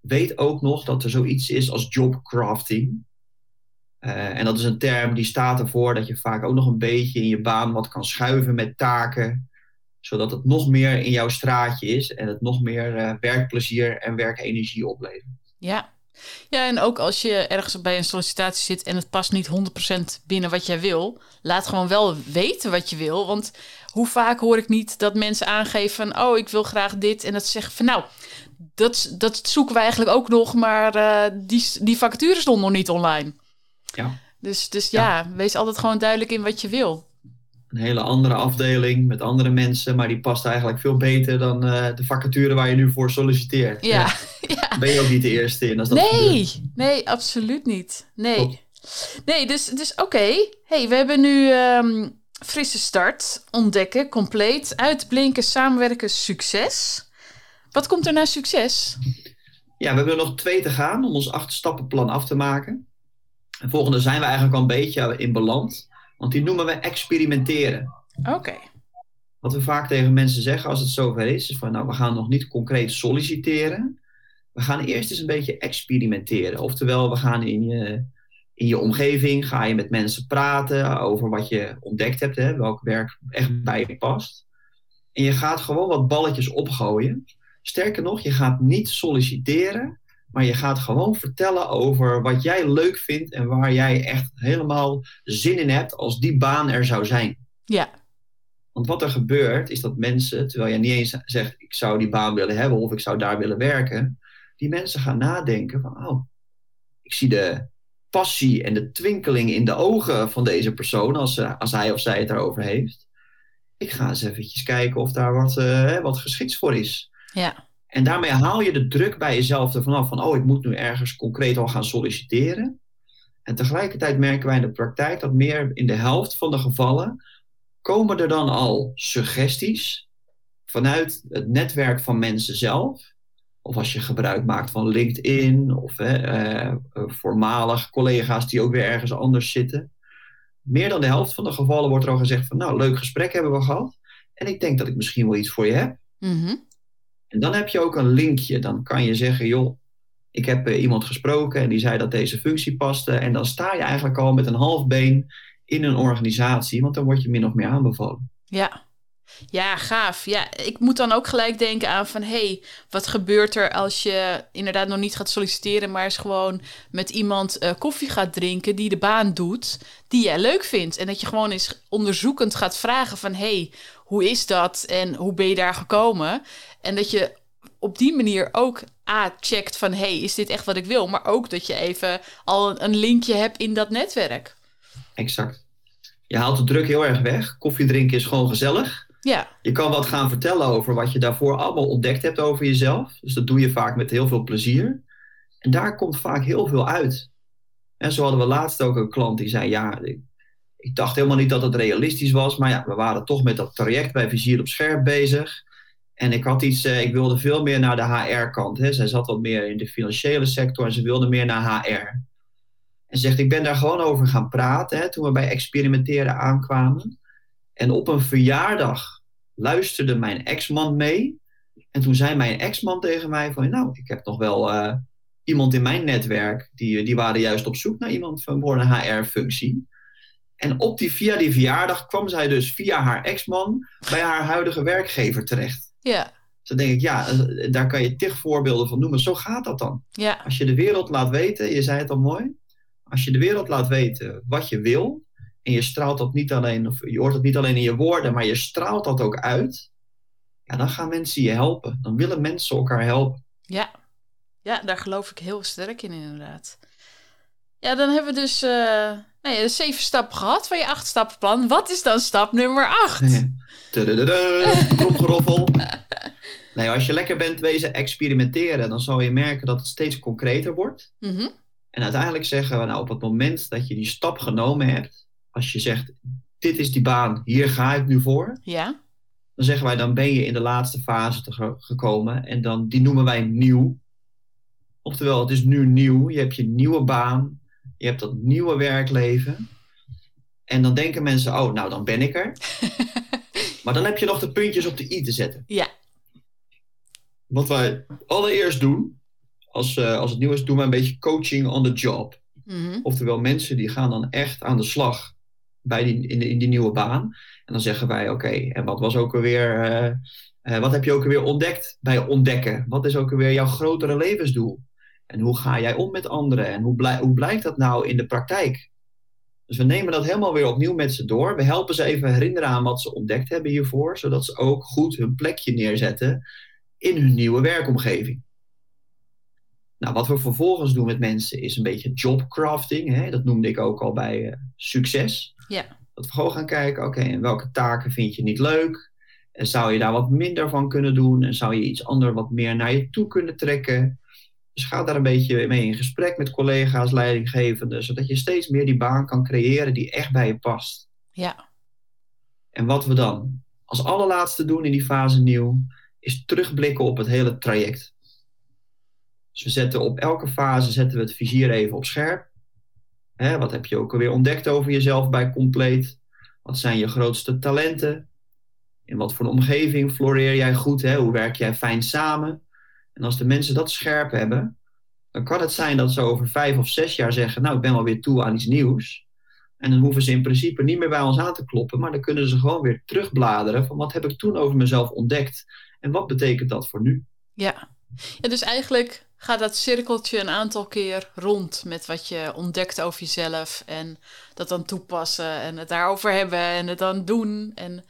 weet ook nog dat er zoiets is als job crafting. Uh, en dat is een term die staat ervoor dat je vaak ook nog een beetje in je baan wat kan schuiven met taken, zodat het nog meer in jouw straatje is en het nog meer uh, werkplezier en werkenergie oplevert. Ja. Ja, en ook als je ergens bij een sollicitatie zit en het past niet 100% binnen wat jij wil, laat gewoon wel weten wat je wil. Want hoe vaak hoor ik niet dat mensen aangeven van, oh, ik wil graag dit. En dat ze zeggen van, nou, dat, dat zoeken we eigenlijk ook nog, maar uh, die, die vacature stond nog niet online. Ja. Dus, dus ja, ja, wees altijd gewoon duidelijk in wat je wil. Een hele andere afdeling met andere mensen, maar die past eigenlijk veel beter dan uh, de vacature waar je nu voor solliciteert. Ja. ja. Ben je ook niet de eerste in als dat Nee, gebeurt. nee, absoluut niet. Nee. Klopt. Nee, dus, dus oké. Okay. Hey, we hebben nu um, frisse start, ontdekken, compleet, uitblinken, samenwerken, succes. Wat komt er na succes? Ja, we hebben er nog twee te gaan om ons acht stappenplan af te maken. En volgende zijn we eigenlijk al een beetje in beland. Want die noemen we experimenteren. Oké. Wat we vaak tegen mensen zeggen als het zover is, is van nou, we gaan nog niet concreet solliciteren. We gaan eerst eens een beetje experimenteren. Oftewel, we gaan in je, in je omgeving, ga je met mensen praten over wat je ontdekt hebt, hè, welk werk echt bij je past. En je gaat gewoon wat balletjes opgooien. Sterker nog, je gaat niet solliciteren, maar je gaat gewoon vertellen over wat jij leuk vindt en waar jij echt helemaal zin in hebt als die baan er zou zijn. Ja. Want wat er gebeurt is dat mensen, terwijl jij niet eens zegt ik zou die baan willen hebben of ik zou daar willen werken, die mensen gaan nadenken van oh, ik zie de passie en de twinkeling in de ogen van deze persoon als, uh, als hij of zij het daarover heeft. Ik ga eens eventjes kijken of daar wat, uh, wat geschikts voor is. Ja. En daarmee haal je de druk bij jezelf ervan af van, oh, ik moet nu ergens concreet al gaan solliciteren. En tegelijkertijd merken wij in de praktijk dat meer in de helft van de gevallen komen er dan al suggesties vanuit het netwerk van mensen zelf. Of als je gebruik maakt van LinkedIn of eh, voormalig collega's die ook weer ergens anders zitten. Meer dan de helft van de gevallen wordt er al gezegd van, nou, leuk gesprek hebben we gehad. En ik denk dat ik misschien wel iets voor je heb. Mm en dan heb je ook een linkje. Dan kan je zeggen, joh, ik heb uh, iemand gesproken en die zei dat deze functie paste. En dan sta je eigenlijk al met een half been in een organisatie, want dan word je min of meer aanbevolen. Ja. Ja, gaaf. Ja, ik moet dan ook gelijk denken aan van... hé, hey, wat gebeurt er als je inderdaad nog niet gaat solliciteren... maar eens gewoon met iemand uh, koffie gaat drinken die de baan doet... die jij leuk vindt. En dat je gewoon eens onderzoekend gaat vragen van... hé, hey, hoe is dat en hoe ben je daar gekomen? En dat je op die manier ook A, checkt van... hey, is dit echt wat ik wil? Maar ook dat je even al een linkje hebt in dat netwerk. Exact. Je haalt de druk heel erg weg. Koffie drinken is gewoon gezellig. Ja. Je kan wat gaan vertellen over wat je daarvoor allemaal ontdekt hebt over jezelf. Dus dat doe je vaak met heel veel plezier. En daar komt vaak heel veel uit. En zo hadden we laatst ook een klant die zei: Ja, ik, dacht helemaal niet dat het realistisch was. Maar ja, we waren toch met dat traject bij Vizier op Scherp bezig. En ik had iets, uh, ik wilde veel meer naar de HR-kant. Zij zat wat meer in de financiële sector en ze wilde meer naar HR. En zegt, ik ben daar gewoon over gaan praten hè, toen we bij experimenteren aankwamen. En op een verjaardag luisterde mijn ex-man mee. En toen zei mijn ex-man tegen mij van, nou, ik heb nog wel uh, iemand in mijn netwerk, die, die waren juist op zoek naar iemand voor een HR-functie. En op die, via die verjaardag kwam zij dus via haar ex-man bij haar huidige werkgever terecht. Ja. Dus dan denk ik, ja, eh, daar kan je tig voorbeelden van noemen. Zo gaat dat dan. Ja. Als je de wereld laat weten, je zei het al mooi. Als je de wereld laat weten wat je wil. En je straalt dat niet alleen, of je hoort het niet alleen in je woorden, maar je straalt dat ook uit. Ja, dan gaan mensen je helpen. Dan willen mensen elkaar helpen. Ja, ja daar geloof ik heel sterk in, inderdaad. Ja, dan hebben we dus uh, de zeven stappen gehad van je acht stappenplan. Wat is dan stap nummer acht? Tromgeroffel. nee, als je lekker bent wezen experimenteren, dan zal je merken dat het steeds concreter wordt. Mhm. En uiteindelijk zeggen we, nou, op het moment dat je die stap genomen hebt, als je zegt, dit is die baan, hier ga ik nu voor. Ja. Dan zeggen wij, dan ben je in de laatste fase te gekomen. En dan, die noemen wij nieuw. Oftewel, het is nu nieuw. Je hebt je nieuwe baan. Je hebt dat nieuwe werkleven. En dan denken mensen, oh, nou, dan ben ik er. Maar dan heb je nog de puntjes op de i te zetten. Ja. Wat wij allereerst doen, als, uh, als het nieuw is, doen we een beetje coaching on the job. Mhm. Oftewel, mensen die gaan dan echt aan de slag bij die, in, de- die nieuwe baan. En dan zeggen wij, oké, en wat was ook alweer, eh, eh, wat heb je ook alweer ontdekt bij ontdekken? Wat is ook alweer jouw grotere levensdoel? En hoe ga jij om met anderen? En hoe, blij, hoe blijkt dat nou in de praktijk? Dus we nemen dat helemaal weer opnieuw met ze door. We helpen ze even herinneren aan wat ze ontdekt hebben hiervoor, zodat ze ook goed hun plekje neerzetten in hun nieuwe werkomgeving. Nou, wat we vervolgens doen met mensen is een beetje jobcrafting. Hè? Dat noemde ik ook al bij eh, succes. Ja. Dat we gewoon gaan kijken, oké, en welke taken vind je niet leuk? En zou je daar wat minder van kunnen doen? En zou je iets anders wat meer naar je toe kunnen trekken? Dus ga daar een beetje mee in gesprek met collega's, leidinggevenden, zodat je steeds meer die baan kan creëren die echt bij je past. Ja. En wat we dan als allerlaatste doen in die fase nieuw, is terugblikken op het hele traject. Dus we zetten op elke fase zetten we het vizier even op scherp. Hè, wat heb je ook alweer ontdekt over jezelf bij compleet? Wat zijn je grootste talenten? In wat voor een omgeving floreer jij goed? Hè? Hoe werk jij fijn samen? En als de mensen dat scherp hebben, dan kan het zijn dat ze over vijf of zes jaar zeggen: Nou, ik ben wel weer toe aan iets nieuws. En dan hoeven ze in principe niet meer bij ons aan te kloppen, maar dan kunnen ze gewoon weer terugbladeren van wat heb ik toen over mezelf ontdekt en wat betekent dat voor nu? Ja. ja, dus eigenlijk gaat dat cirkeltje een aantal keer rond met wat je ontdekt over jezelf en dat dan toepassen en het daarover hebben en het dan doen. En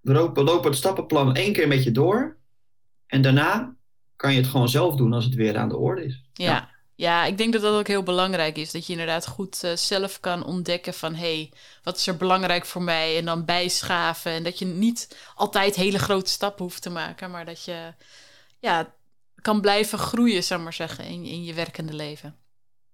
We lopen, we lopen het stappenplan één keer met je door en daarna kan je het gewoon zelf doen als het weer aan de orde is. ja. ja. ik denk dat dat ook heel belangrijk is. Dat je inderdaad goed eh, zelf kan ontdekken van... hé, hey, wat is er belangrijk voor mij? En dan bijschaven. En dat je niet altijd hele grote stappen hoeft te maken... maar dat je ja, kan blijven groeien, zou maar zeggen... in, in je werkende leven.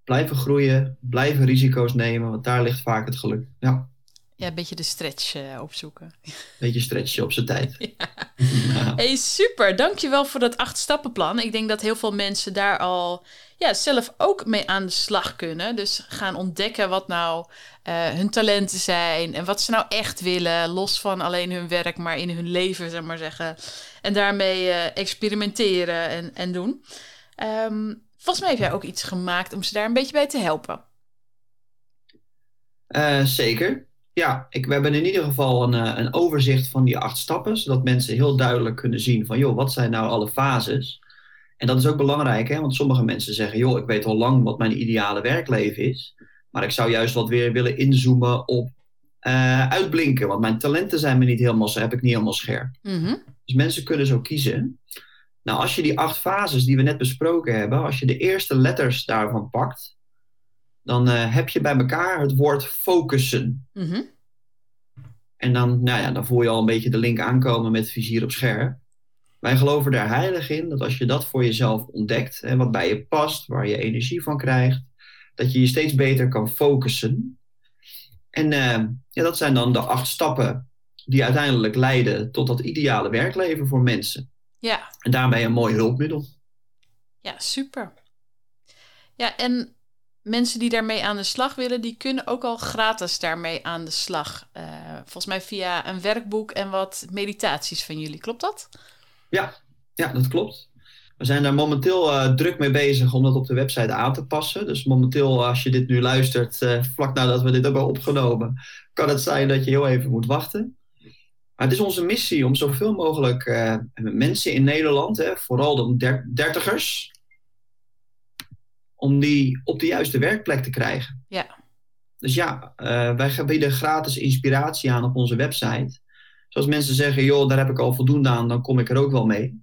Blijven groeien, blijven risico's nemen, want daar ligt vaak het geluk. Ja, Ja, een beetje de stretch eh, opzoeken. beetje stretchen op zijn tijd. Ja. Hey, super. Dankjewel voor dat acht stappenplan. Ik denk dat heel veel mensen daar al ja, zelf ook mee aan de slag kunnen. Dus gaan ontdekken wat nou eh, hun talenten zijn en wat ze nou echt willen, los van alleen hun werk, maar in hun leven, zeg maar zeggen. En daarmee eh, experimenteren en, en doen. Ehm, volgens mij heb jij ook iets gemaakt om ze daar een beetje bij te helpen. Eh, zeker. Ja, ik, we hebben in ieder geval een, eh, een overzicht van die acht stappen, zodat mensen heel duidelijk kunnen zien van, joh, wat zijn nou alle fases? En dat is ook belangrijk, hè? want sommige mensen zeggen, joh, ik weet al lang wat mijn ideale werkleven is, maar ik zou juist wat weer willen inzoomen op uitblinken, want mijn talenten zijn me niet helemaal, heb ik niet helemaal scherp. Mhm. Dus mensen kunnen zo kiezen. Nou, als je die acht fases die we net besproken hebben, als je de eerste letters daarvan pakt, dan eh, heb je bij elkaar het woord focussen. Mhm. En dan, nou ja, dan voel je al een beetje de link aankomen met vizier op scherp. Wij geloven daar heilig in dat als je dat voor jezelf ontdekt, en wat bij je past, waar je energie van krijgt, dat je je steeds beter kan focussen. En eh, ja, dat zijn dan de acht stappen die uiteindelijk leiden tot dat ideale werkleven voor mensen. Ja, En daarbij een mooi hulpmiddel. Ja, super. Ja, en mensen die daarmee aan de slag willen, die kunnen ook al gratis daarmee aan de slag. Eh, volgens mij via een werkboek en wat meditaties van jullie. Klopt dat? Ja, ja dat klopt. We zijn daar momenteel eh, druk mee bezig om dat op de website aan te passen. Dus momenteel, als je dit nu luistert, eh, vlak nadat we dit hebben opgenomen, kan het zijn dat je heel even moet wachten. Maar het is onze missie om zoveel mogelijk eh, mensen in Nederland, hè, vooral de der- dertigers, om die op de juiste werkplek te krijgen. Ja. Dus ja, eh, wij bieden gratis inspiratie aan op onze website. Zoals mensen zeggen, joh, daar heb ik al voldoende aan, dan kom ik er ook wel mee.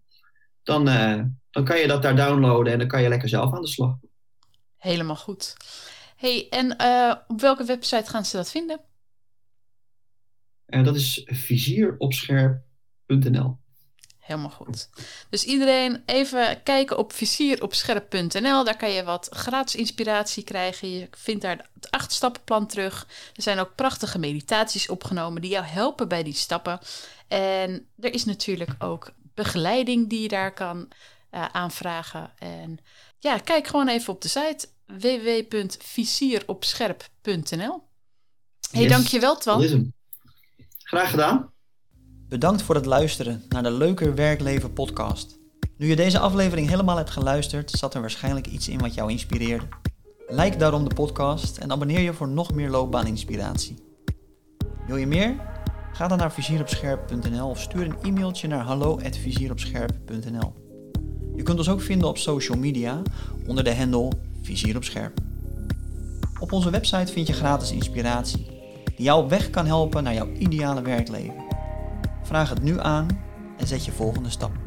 Dan, eh, dan kan je dat daar downloaden en dan kan je lekker zelf aan de slag. Helemaal goed. hey, en op welke website gaan ze dat vinden? En dat is vizieropscherp.nl. Helemaal goed. Dus iedereen even kijken op vizieropscherp.nl. Daar kan je wat gratis inspiratie krijgen. Je vindt daar het acht stappenplan terug. Er zijn ook prachtige meditaties opgenomen die jou helpen bij die stappen. En er is natuurlijk ook begeleiding die je daar kan eh, aanvragen. En ja, kijk gewoon even op de site www.vizieropscherp.nl. Hey, Yes, dankjewel Dat Twan. Graag gedaan. Bedankt voor het luisteren naar de Leuker Werkleven podcast. Nu je deze aflevering helemaal hebt geluisterd, zat er waarschijnlijk iets in wat jou inspireerde. Like daarom de podcast en abonneer je voor nog meer loopbaaninspiratie. Wil je meer? Ga dan naar vizieropscherp.nl of stuur een e-mailtje naar hallo@vizieropscherp.nl. Je kunt ons ook vinden op social media onder de handle Vizier op Scherp. Op onze website vind je gratis inspiratie die jou weg kan helpen naar jouw ideale werkleven. Vraag het nu aan en zet je volgende stap.